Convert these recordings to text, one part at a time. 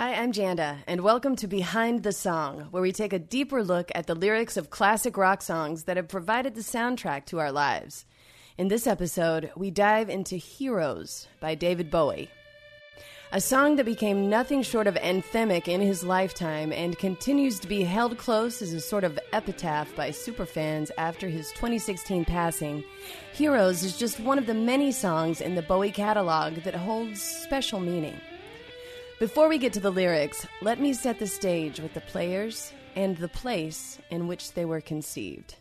Hi, I'm Janda, and welcome to Behind the Song, where we take a deeper look at the lyrics of classic rock songs that have provided the soundtrack to our lives. In this episode, we dive into Heroes by David Bowie. A song that became nothing short of anthemic in his lifetime and continues to be held close as a sort of epitaph by superfans after his 2016 passing. Heroes is just one of the many songs in the Bowie catalog that holds special meaning. Before we get to the lyrics, let me set the stage with the players and the place in which they were conceived.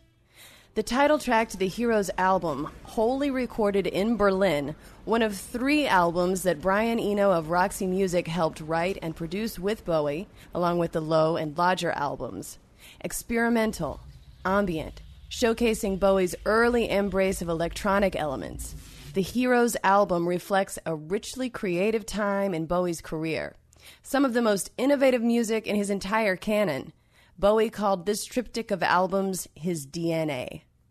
The title track to the Heroes album, wholly recorded in Berlin, one of three albums that Brian Eno of Roxy Music helped write and produce with Bowie, along with the Low and Lodger albums. Experimental, ambient, showcasing Bowie's early embrace of electronic elements. The Heroes album reflects a richly creative time in Bowie's career. Some of the most innovative music in his entire canon. Bowie called this triptych of albums his DNA.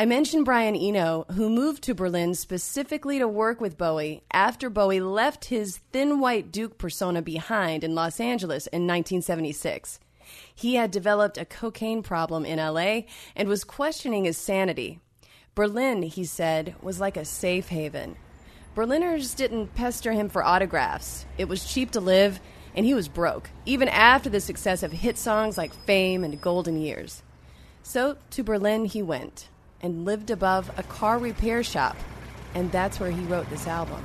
I mentioned Brian Eno, who moved to Berlin specifically to work with Bowie after Bowie left his thin white Duke persona behind in Los Angeles in 1976. He had developed a cocaine problem in LA and was questioning his sanity. Berlin, he said, was like a safe haven. Berliners didn't pester him for autographs. It was cheap to live, and he was broke, even after the success of hit songs like Fame and Golden Years. So to Berlin he went and lived above a car repair shop, and that's where he wrote this album.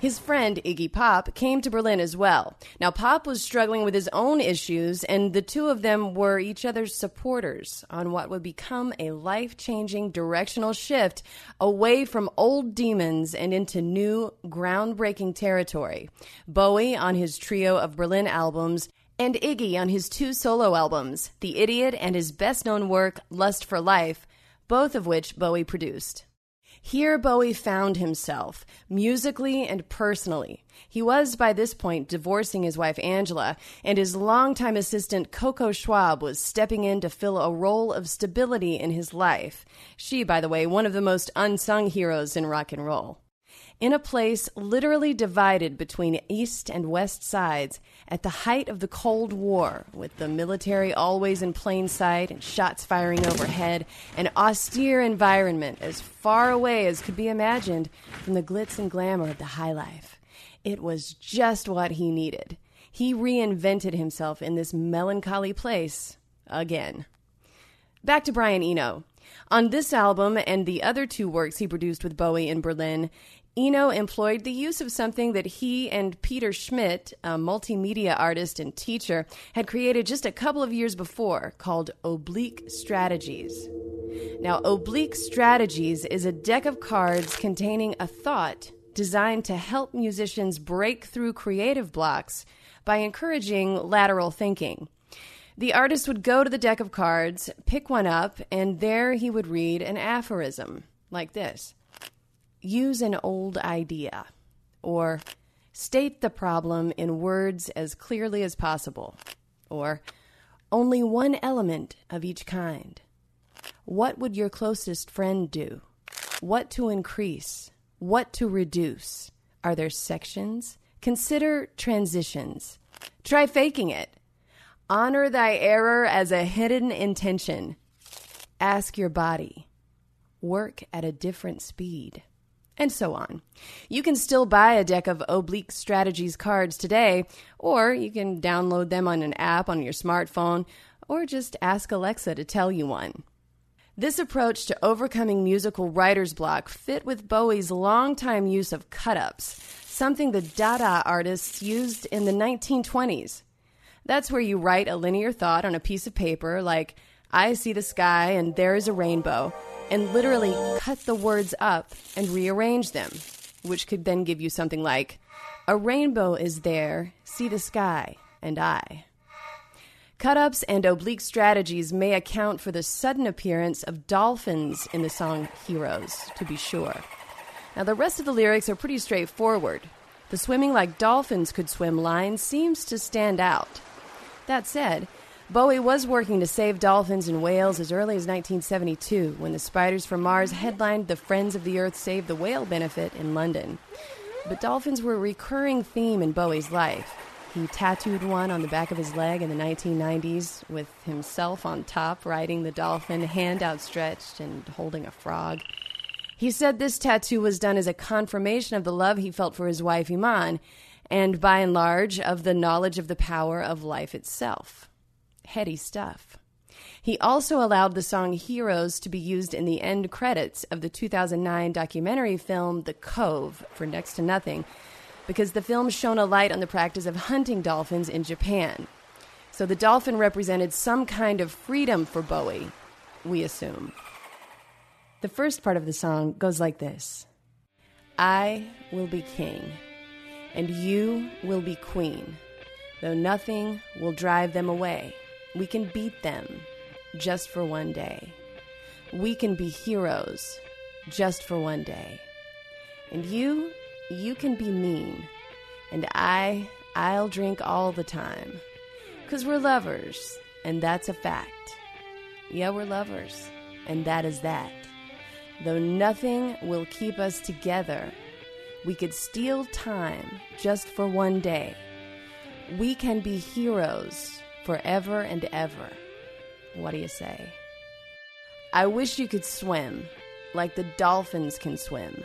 His friend Iggy Pop came to Berlin as well. Now, Pop was struggling with his own issues, and the two of them were each other's supporters on what would become a life changing directional shift away from old demons and into new, groundbreaking territory. Bowie on his trio of Berlin albums, and Iggy on his two solo albums, The Idiot and his best known work, Lust for Life, both of which Bowie produced. Here, Bowie found himself, musically and personally. He was, by this point, divorcing his wife Angela, and his longtime assistant Coco Schwab was stepping in to fill a role of stability in his life. She, by the way, one of the most unsung heroes in rock and roll in a place literally divided between east and west sides at the height of the Cold War, with the military always in plain sight and shots firing overhead, an austere environment as far away as could be imagined from the glitz and glamour of the high life. It was just what he needed. He reinvented himself in this melancholy place again. Back to Brian Eno. On this album and the other two works he produced with Bowie in Berlin, Eno employed the use of something that he and Peter Schmidt, a multimedia artist and teacher, had created just a couple of years before called Oblique Strategies. Now, Oblique Strategies is a deck of cards containing a thought designed to help musicians break through creative blocks by encouraging lateral thinking. The artist would go to the deck of cards, pick one up, and there he would read an aphorism like this use an old idea or state the problem in words as clearly as possible or only one element of each kind. What would your closest friend do? What to increase? What to reduce? Are there sections? Consider transitions. Try faking it. Honor thy error as a hidden intention. Ask your body. Work at a different speed and so on. You can still buy a deck of Oblique Strategies cards today, or you can download them on an app on your smartphone, or just ask Alexa to tell you one. This approach to overcoming musical writer's block fit with Bowie's longtime use of cut ups, something the Dada artists used in the 1920s. That's where you write a linear thought on a piece of paper, like, I see the sky and there is a rainbow, and literally cut the words up and rearrange them, which could then give you something like, A rainbow is there, see the sky, and I. Cut ups and oblique strategies may account for the sudden appearance of dolphins in the song Heroes, to be sure. Now, the rest of the lyrics are pretty straightforward. The swimming like dolphins could swim line seems to stand out. That said, Bowie was working to save dolphins and whales as early as 1972 when the Spiders from Mars headlined the Friends of the Earth Save the Whale benefit in London. But dolphins were a recurring theme in Bowie's life. He tattooed one on the back of his leg in the 1990s with himself on top riding the dolphin, hand outstretched and holding a frog. He said this tattoo was done as a confirmation of the love he felt for his wife Iman, and by and large of the knowledge of the power of life itself. Heady stuff. He also allowed the song Heroes to be used in the end credits of the 2009 documentary film The Cove for Next to Nothing, because the film shone a light on the practice of hunting dolphins in Japan. So the dolphin represented some kind of freedom for Bowie, we assume. The first part of the song goes like this I will be king, and you will be queen, though nothing will drive them away. We can beat them just for one day. We can be heroes just for one day. And you, you can be mean. And I, I'll drink all the time. Because we're lovers, and that's a fact. Yeah, we're lovers, and that is that. Though nothing will keep us together, we could steal time just for one day. We can be heroes forever and ever. What do you say? I wish you could swim like the dolphins can swim.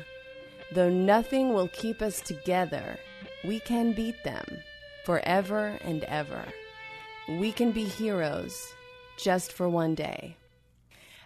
Though nothing will keep us together, we can beat them forever and ever. We can be heroes just for one day.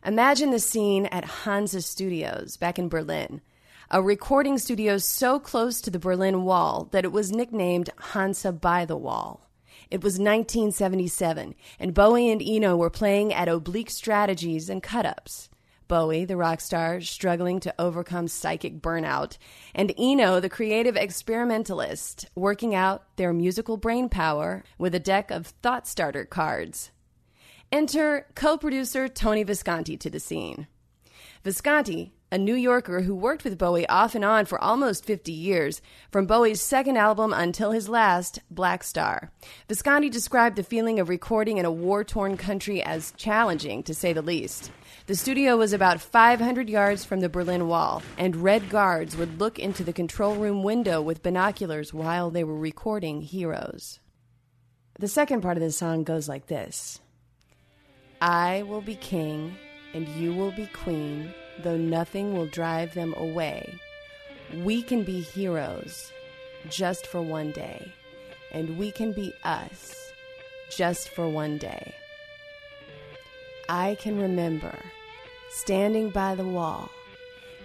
Imagine the scene at Hansa Studios back in Berlin, a recording studio so close to the Berlin Wall that it was nicknamed Hansa by the Wall. It was 1977, and Bowie and Eno were playing at oblique strategies and cut ups. Bowie, the rock star, struggling to overcome psychic burnout, and Eno, the creative experimentalist, working out their musical brain power with a deck of thought starter cards. Enter co producer Tony Visconti to the scene. Visconti, a New Yorker who worked with Bowie off and on for almost 50 years, from Bowie's second album until his last, Blackstar. Visconti described the feeling of recording in a war torn country as challenging, to say the least. The studio was about 500 yards from the Berlin Wall, and Red Guards would look into the control room window with binoculars while they were recording Heroes. The second part of the song goes like this I will be king, and you will be queen though nothing will drive them away. We can be heroes just for one day, and we can be us just for one day. I can remember standing by the wall,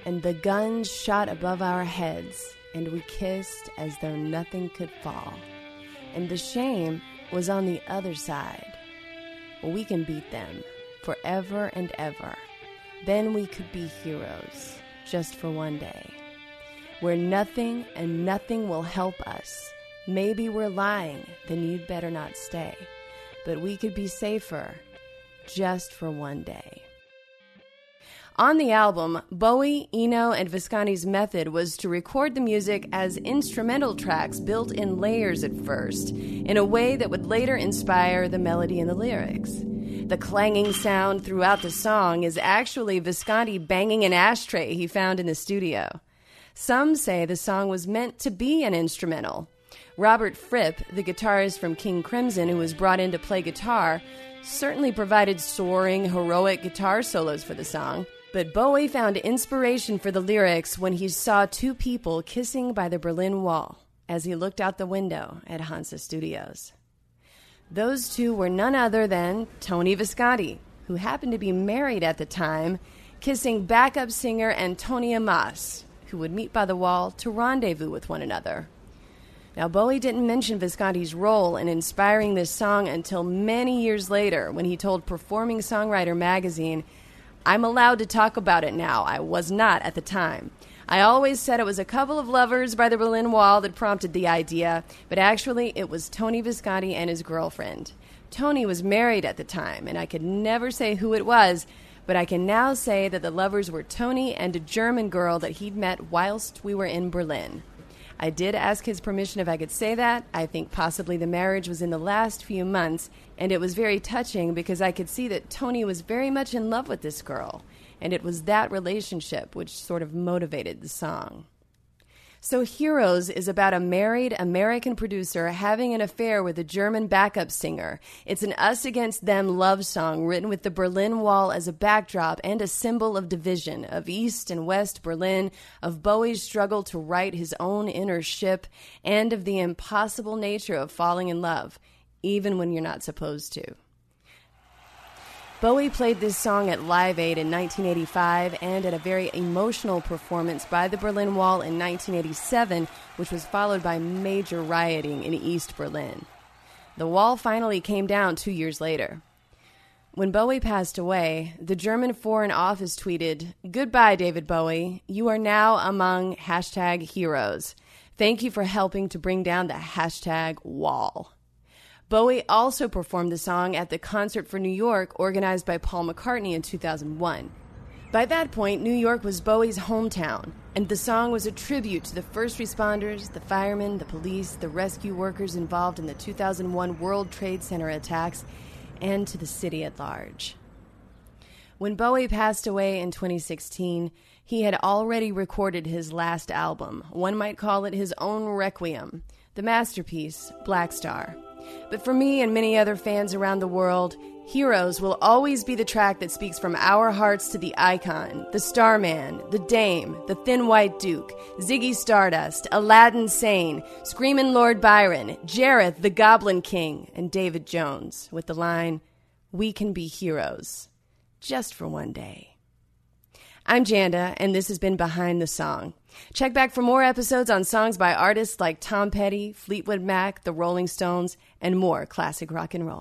and the guns shot above our heads, and we kissed as though nothing could fall. And the shame was on the other side. We can beat them forever and ever. Then we could be heroes just for one day. Where nothing and nothing will help us. Maybe we're lying, then you'd better not stay. But we could be safer just for one day. On the album, Bowie, Eno, and Visconti's method was to record the music as instrumental tracks built in layers at first, in a way that would later inspire the melody and the lyrics. The clanging sound throughout the song is actually Visconti banging an ashtray he found in the studio. Some say the song was meant to be an instrumental. Robert Fripp, the guitarist from King Crimson who was brought in to play guitar, certainly provided soaring, heroic guitar solos for the song. But Bowie found inspiration for the lyrics when he saw two people kissing by the Berlin Wall as he looked out the window at Hansa Studios. Those two were none other than Tony Visconti, who happened to be married at the time, kissing backup singer Antonia Maas, who would meet by the wall to rendezvous with one another. Now, Bowie didn't mention Visconti's role in inspiring this song until many years later when he told Performing Songwriter magazine, I'm allowed to talk about it now. I was not at the time. I always said it was a couple of lovers by the Berlin Wall that prompted the idea, but actually it was Tony Visconti and his girlfriend. Tony was married at the time, and I could never say who it was, but I can now say that the lovers were Tony and a German girl that he'd met whilst we were in Berlin. I did ask his permission if I could say that. I think possibly the marriage was in the last few months, and it was very touching because I could see that Tony was very much in love with this girl, and it was that relationship which sort of motivated the song. So, Heroes is about a married American producer having an affair with a German backup singer. It's an us against them love song written with the Berlin Wall as a backdrop and a symbol of division of East and West Berlin, of Bowie's struggle to right his own inner ship, and of the impossible nature of falling in love, even when you're not supposed to. Bowie played this song at Live Aid in 1985 and at a very emotional performance by the Berlin Wall in 1987, which was followed by major rioting in East Berlin. The wall finally came down two years later. When Bowie passed away, the German Foreign Office tweeted, Goodbye, David Bowie. You are now among hashtag heroes. Thank you for helping to bring down the hashtag wall. Bowie also performed the song at the Concert for New York organized by Paul McCartney in 2001. By that point, New York was Bowie's hometown, and the song was a tribute to the first responders, the firemen, the police, the rescue workers involved in the 2001 World Trade Center attacks, and to the city at large. When Bowie passed away in 2016, he had already recorded his last album. One might call it his own requiem, the masterpiece, Blackstar. But for me and many other fans around the world, Heroes will always be the track that speaks from our hearts to the icon, the Starman, the Dame, the Thin White Duke, Ziggy Stardust, Aladdin Sane, Screamin' Lord Byron, Jareth the Goblin King, and David Jones, with the line, We can be heroes, just for one day. I'm Janda, and this has been Behind the Song. Check back for more episodes on songs by artists like Tom Petty, Fleetwood Mac, The Rolling Stones, and more classic rock and roll.